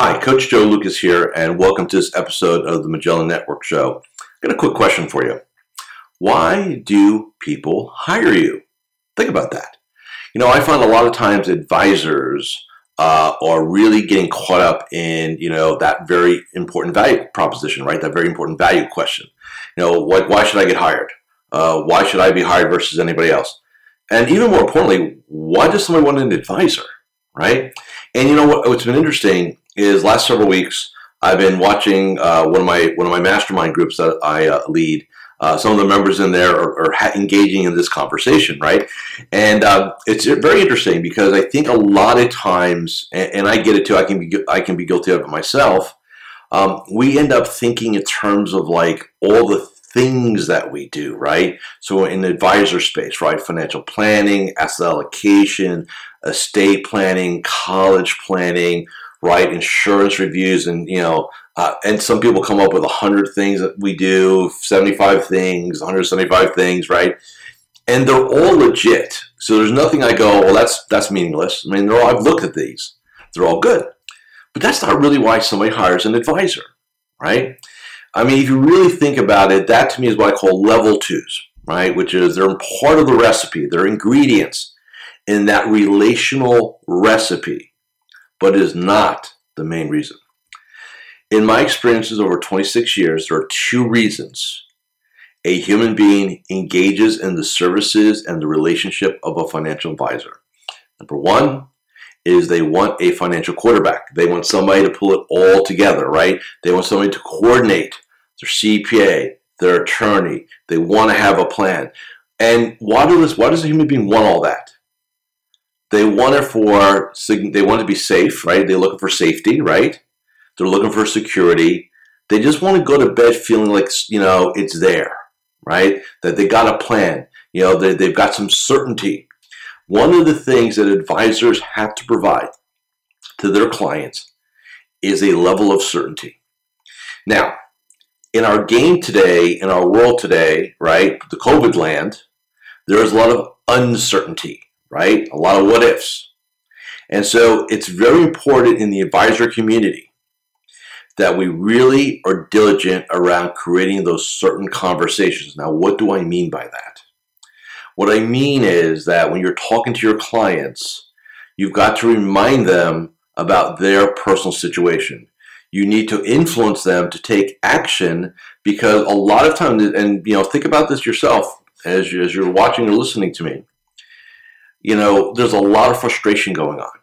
Hi, Coach Joe Lucas here, and welcome to this episode of the Magellan Network Show. I got a quick question for you. Why do people hire you? Think about that. You know, I find a lot of times advisors uh, are really getting caught up in, you know, that very important value proposition, right? That very important value question. You know, why should I get hired? Uh, why should I be hired versus anybody else? And even more importantly, why does somebody want an advisor, right? And you know what, what's been interesting is last several weeks I've been watching uh, one of my one of my mastermind groups that I uh, lead. Uh, some of the members in there are, are engaging in this conversation, right? And uh, it's very interesting because I think a lot of times, and, and, I get it too. I can be I can be guilty of it myself. Um, we end up thinking in terms of like all the things that we do, right? So in the advisor space, right? Financial planning, asset allocation, estate planning, college planning right? Insurance reviews, and you know, uh, and some people come up with a hundred things that we do, seventy-five things, one hundred seventy-five things, right? And they're all legit. So there's nothing I go, well, that's that's meaningless. I mean, they're all, I've looked at these; they're all good, but that's not really why somebody hires an advisor, right? I mean, if you really think about it, that to me is what I call level twos, right? Which is they're part of the recipe, they're ingredients in that relational recipe but is not the main reason. In my experiences over 26 years, there are two reasons a human being engages in the services and the relationship of a financial advisor. Number one is they want a financial quarterback. They want somebody to pull it all together, right? They want somebody to coordinate their CPA, their attorney. They want to have a plan. And why does why does a human being want all that? They want it for they want to be safe, right? They're looking for safety, right? They're looking for security. They just want to go to bed feeling like you know it's there, right? That they got a plan. You know, they, they've got some certainty. One of the things that advisors have to provide to their clients is a level of certainty. Now, in our game today, in our world today, right, the COVID land, there is a lot of uncertainty right? A lot of what ifs. And so it's very important in the advisor community that we really are diligent around creating those certain conversations. Now, what do I mean by that? What I mean is that when you're talking to your clients, you've got to remind them about their personal situation. You need to influence them to take action because a lot of times, and you know, think about this yourself as, you, as you're watching or listening to me you know, there's a lot of frustration going on,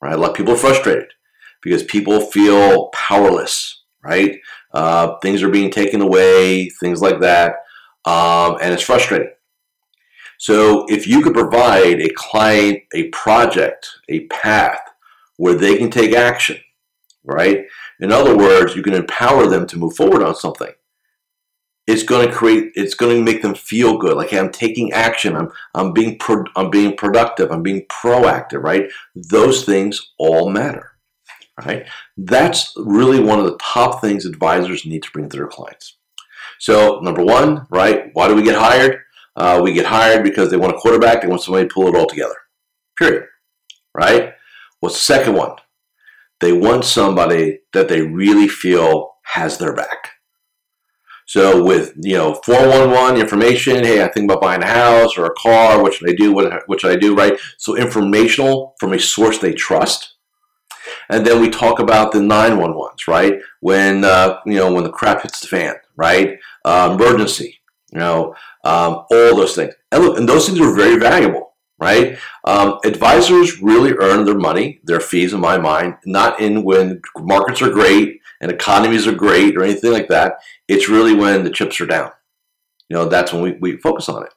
right? A lot of people are frustrated because people feel powerless, right? Uh, things are being taken away, things like that, um, and it's frustrating. So if you could provide a client a project, a path where they can take action, right? In other words, you can empower them to move forward on something it's going to create it's going to make them feel good. Like hey, i'm taking action. I'm i'm being pro, i'm being productive. I'm being proactive right? Those things all matter right? That's really one of the top things advisors need to bring to their clients. So number one right why do we get hired? Uh, we get hired because they want a quarterback. They want somebody to pull it all together period right? What's the second one they want somebody that they really feel has their back so with you know 411 information, hey, I think about buying a house or a car. What should I do? What, what should I do? Right. So informational from a source they trust. And then we talk about the 911s, right? When uh, you know when the crap hits the fan, right? Uh, emergency, you know, um, all those things. And look, and those things are very valuable, right? Um, advisors really earn their money, their fees, in my mind, not in when markets are great and economies are great or anything like that. It's really when the chips are down. You know, that's when we, we focus on it.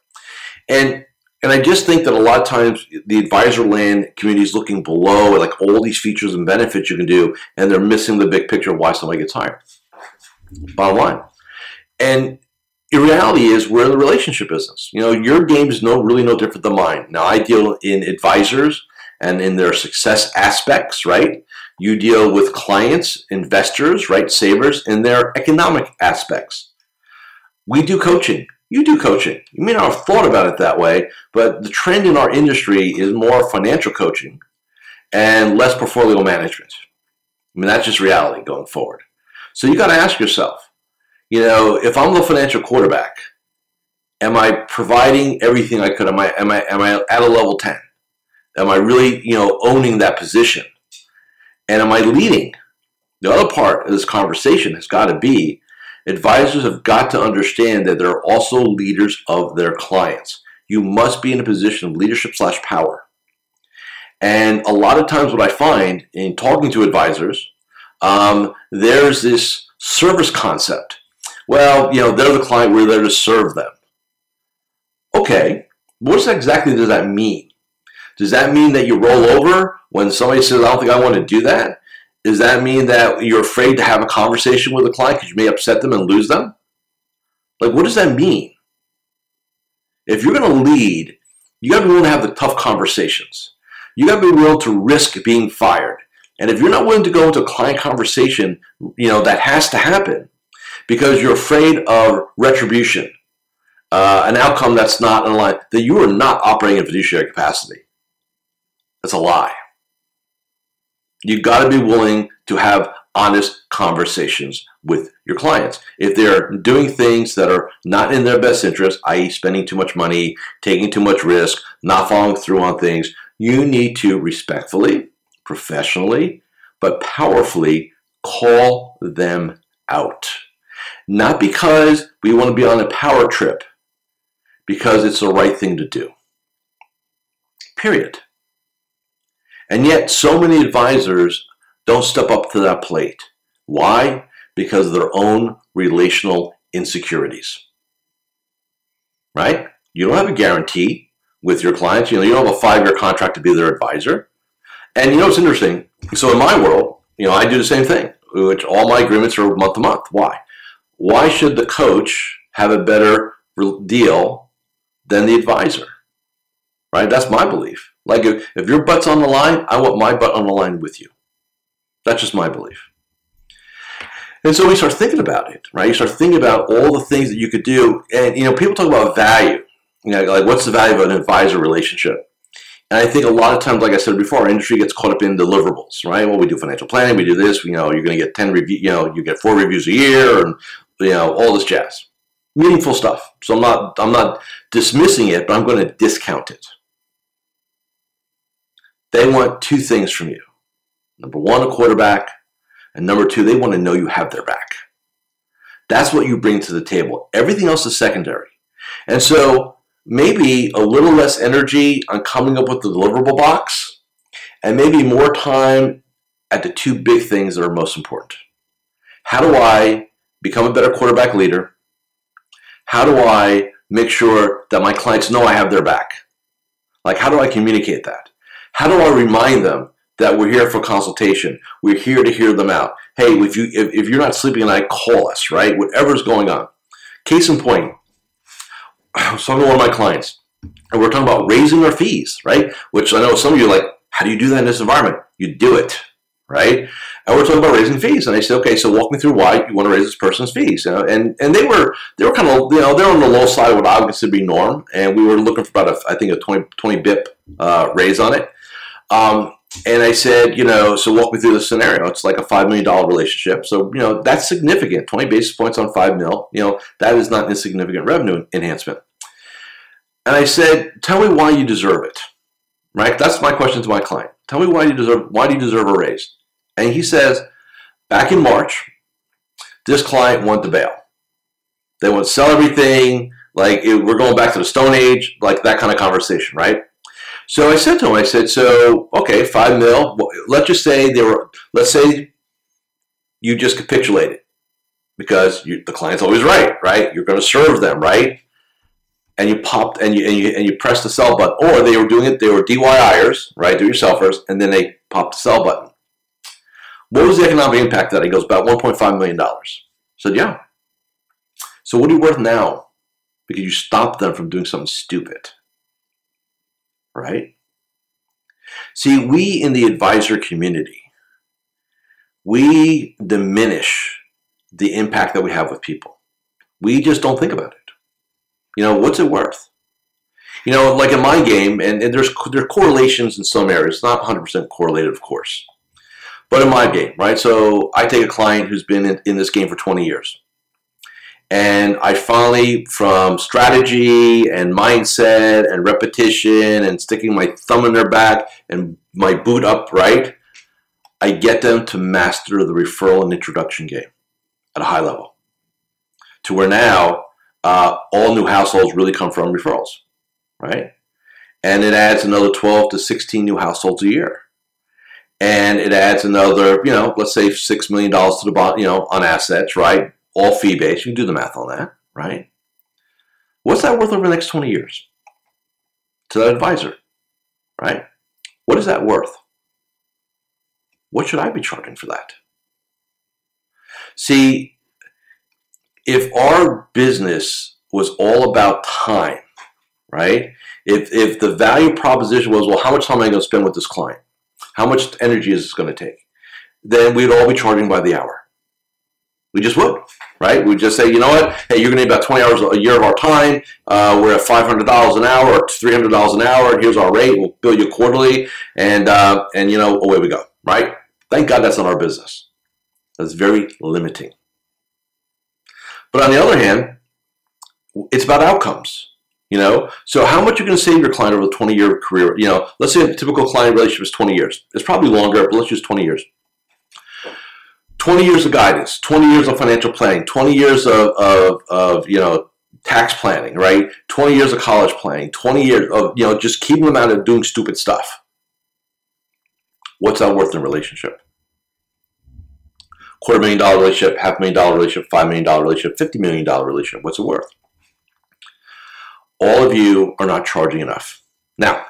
And and I just think that a lot of times the advisor land community is looking below at like all these features and benefits you can do, and they're missing the big picture of why somebody gets hired. Bottom line. And the reality is we're in the relationship business. You know, your game is no really no different than mine. Now I deal in advisors and in their success aspects, right? You deal with clients, investors, right, savers in their economic aspects. We do coaching. You do coaching. You may not have thought about it that way, but the trend in our industry is more financial coaching and less portfolio management. I mean, that's just reality going forward. So you got to ask yourself, you know, if I'm the financial quarterback, am I providing everything I could? Am I am I am I at a level 10? Am I really, you know, owning that position? And am I leading? The other part of this conversation has got to be advisors have got to understand that they're also leaders of their clients. You must be in a position of leadership slash power. And a lot of times, what I find in talking to advisors, um, there's this service concept. Well, you know, they're the client, we're there to serve them. Okay, what exactly does that mean? Does that mean that you roll over when somebody says, I don't think I want to do that? Does that mean that you're afraid to have a conversation with a client because you may upset them and lose them? Like, what does that mean? If you're going to lead, you got to be willing to have the tough conversations. You got to be willing to risk being fired. And if you're not willing to go into a client conversation, you know, that has to happen because you're afraid of retribution, uh, an outcome that's not in line, that you are not operating in fiduciary capacity. That's a lie. You've got to be willing to have honest conversations with your clients. If they're doing things that are not in their best interest, i.e., spending too much money, taking too much risk, not following through on things, you need to respectfully, professionally, but powerfully call them out. Not because we want to be on a power trip, because it's the right thing to do. Period. And yet, so many advisors don't step up to that plate. Why? Because of their own relational insecurities. Right? You don't have a guarantee with your clients. You know, you don't have a five-year contract to be their advisor. And you know, it's interesting. So in my world, you know, I do the same thing, which all my agreements are month to month. Why? Why should the coach have a better deal than the advisor? Right? That's my belief. Like if, if your butt's on the line, I want my butt on the line with you. That's just my belief. And so we start thinking about it, right? You start thinking about all the things that you could do. And, you know, people talk about value. You know, like what's the value of an advisor relationship? And I think a lot of times, like I said before, our industry gets caught up in deliverables, right? Well, we do financial planning, we do this, you know, you're going to get 10 review, you know, you get four reviews a year and, you know, all this jazz. Meaningful stuff. So I'm not, I'm not dismissing it, but I'm going to discount it. They want two things from you. Number one, a quarterback. And number two, they want to know you have their back. That's what you bring to the table. Everything else is secondary. And so maybe a little less energy on coming up with the deliverable box and maybe more time at the two big things that are most important. How do I become a better quarterback leader? How do I make sure that my clients know I have their back? Like, how do I communicate that? How do I remind them that we're here for consultation? We're here to hear them out. Hey, if you if, if you're not sleeping at night, call us, right? Whatever's going on. Case in point, I was talking to one of my clients, and we're talking about raising their fees, right? Which I know some of you are like, how do you do that in this environment? You do it, right? And we're talking about raising fees, and I said, okay, so walk me through why you want to raise this person's fees. You know, and and they were they were kind of you know they're on the low side of what I would consider be norm, and we were looking for about a I think a 20, 20 bip uh, raise on it. Um, and I said, you know, so walk me through the scenario. It's like a $5 million relationship. So, you know, that's significant. 20 basis points on 5 mil, you know, that is not insignificant revenue enhancement. And I said, tell me why you deserve it. Right? That's my question to my client. Tell me why you deserve why do you deserve a raise? And he says, back in March, this client wanted to bail. They want to sell everything, like it, we're going back to the Stone Age, like that kind of conversation, right? So I said to him, I said, so okay, five mil. Let's just say they were. Let's say you just capitulated because you, the client's always right, right? You're going to serve them, right? And you popped and you and you and you pressed the sell button, or they were doing it. They were DIYers, right? Do yourselfers, and then they popped the sell button. What was the economic impact of that? He goes about 1.5 million dollars. said, yeah. So what are you worth now? Because you stopped them from doing something stupid. Right? See, we in the advisor community, we diminish the impact that we have with people. We just don't think about it. You know, what's it worth? You know, like in my game, and, and there's there are correlations in some areas, not 100% correlated, of course. But in my game, right? So I take a client who's been in, in this game for 20 years. And I finally, from strategy and mindset and repetition and sticking my thumb in their back and my boot up, right? I get them to master the referral and introduction game at a high level. To where now uh, all new households really come from referrals, right? And it adds another 12 to 16 new households a year. And it adds another, you know, let's say $6 million to the bottom, you know, on assets, right? All fee based. You can do the math on that, right? What's that worth over the next 20 years to that advisor, right? What is that worth? What should I be charging for that? See, if our business was all about time, right? If, if the value proposition was, well, how much time am I going to spend with this client? How much energy is this going to take? Then we'd all be charging by the hour. We just would, right? We'd just say, you know what? Hey, you're going to need about 20 hours a year of our time. Uh, we're at $500 an hour or $300 an hour. Here's our rate. We'll bill you quarterly. And, uh, and you know, away we go, right? Thank God that's not our business. That's very limiting. But on the other hand, it's about outcomes. You know, so how much you're going to save your client over a 20 year career? You know, let's say a typical client relationship is 20 years. It's probably longer, but let's use 20 years. 20 years of guidance, 20 years of financial planning, 20 years of, of, of you know, tax planning, right? 20 years of college planning, 20 years of, you know, just keeping them out of doing stupid stuff. What's that worth in a relationship? quarter million dollar relationship, half million dollar relationship, five million dollar relationship, fifty million dollar relationship. What's it worth? All of you are not charging enough. Now,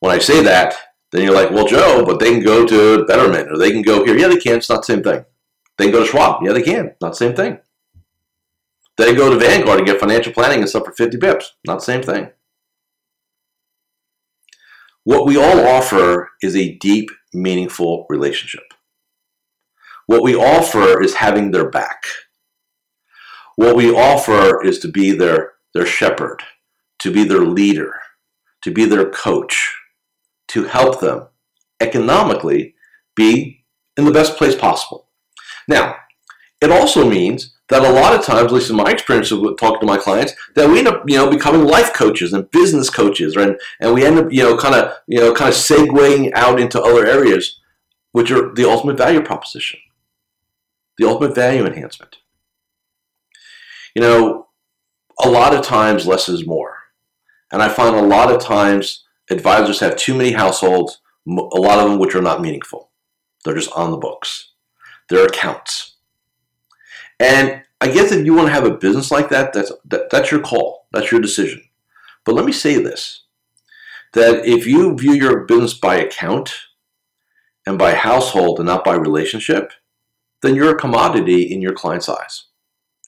when I say that, then you're like, well, Joe, but they can go to Betterment or they can go here. Yeah, they can. It's not the same thing. They can go to Schwab. Yeah, they can. Not the same thing. They go to Vanguard and get financial planning and stuff for 50 bips. Not the same thing. What we all offer is a deep, meaningful relationship. What we offer is having their back. What we offer is to be their, their shepherd, to be their leader, to be their coach, to help them economically be in the best place possible. Now, it also means that a lot of times, at least in my experience of talking to my clients, that we end up, you know, becoming life coaches and business coaches, right? And we end up, you know, kind of, you know, kind of segueing out into other areas, which are the ultimate value proposition the ultimate value enhancement. You know, a lot of times less is more. And I find a lot of times advisors have too many households, a lot of them which are not meaningful. They're just on the books. They're accounts. And I guess if you want to have a business like that, that's, that, that's your call. That's your decision. But let me say this, that if you view your business by account and by household and not by relationship, then you're a commodity in your client's eyes.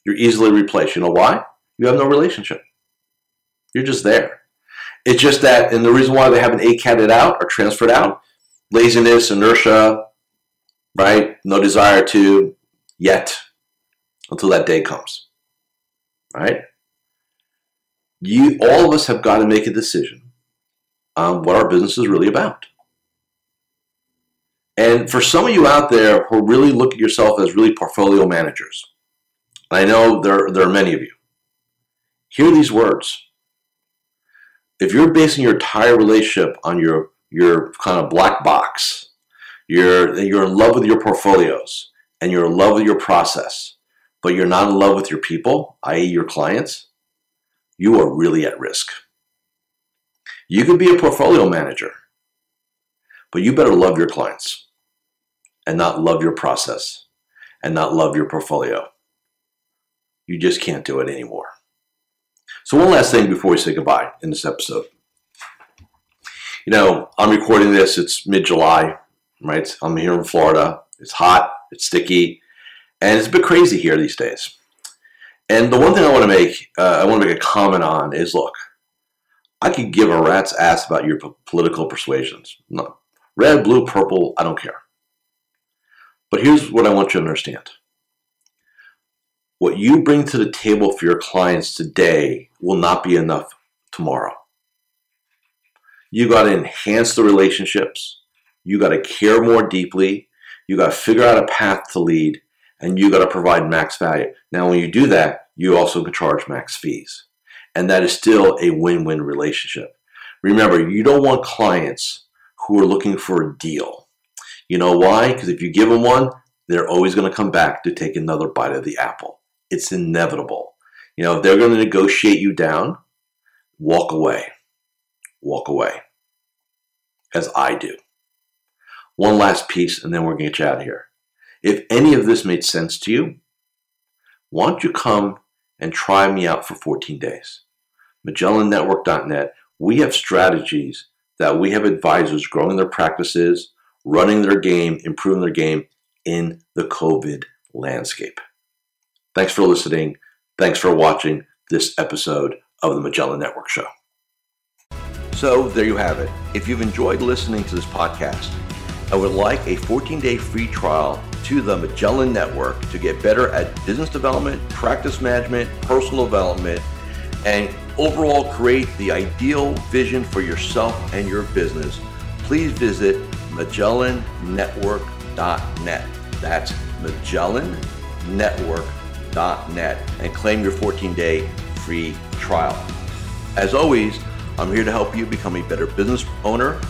You're easily replaced. You know why? You have no relationship. You're just there. It's just that, and the reason why they haven't ACATed out or transferred out, laziness, inertia, right? No desire to yet until that day comes. Right? You all of us have got to make a decision on what our business is really about. And for some of you out there who really look at yourself as really portfolio managers, I know there, there are many of you, hear these words. If you're basing your entire relationship on your, your kind of black box, you're, you're in love with your portfolios and you're in love with your process, but you're not in love with your people, i.e., your clients, you are really at risk. You could be a portfolio manager but you better love your clients and not love your process and not love your portfolio. You just can't do it anymore. So, one last thing before we say goodbye in this episode. You know, I'm recording this, it's mid July, right? I'm here in Florida. It's hot, it's sticky, And it's a bit crazy here these days. And the one thing I want to make, uh, I want to make a comment on is look, I could give a rat's ass about your p- political persuasions. No. Red, blue, purple, I don't care. But here's what I want you to understand. What you bring to the table for your clients today will not be enough tomorrow. You got to enhance the relationships. You got to care more deeply. You got to figure out a path to lead and you got to provide max value. Now, when you do that, you also can charge max fees. And that is still a win win relationship. Remember, you don't want clients who are looking for a deal. You know why? Because if you give them one, they're always going to come back to take another bite of the apple. It's inevitable. You know, if they're going to negotiate you down, walk away. Walk away. As I do. One last piece, and then we're going to get you out of here. If any of this made sense to you, why don't you come and try me out for 14 days? MagellanNetwork.net, we have strategies that we have advisors growing their practices, running their game, improving their game in the COVID landscape. Thanks for listening. Thanks for watching this episode of the Magellan Network Show. So, there you have it. If you've enjoyed listening to this podcast, I would like a 14 day free trial to the Magellan Network to get better at business development, practice management, personal development, and overall create the ideal vision for yourself and your business. Please visit MagellanNetwork.net. That's MagellanNetwork.net and claim your 14 day free trial. As always, I'm here to help you become a better business owner,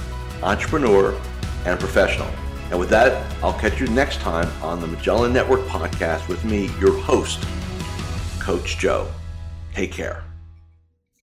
entrepreneur, and professional. And with that, I'll catch you next time on the Magellan Network podcast with me, your host, Coach Joe. Take care.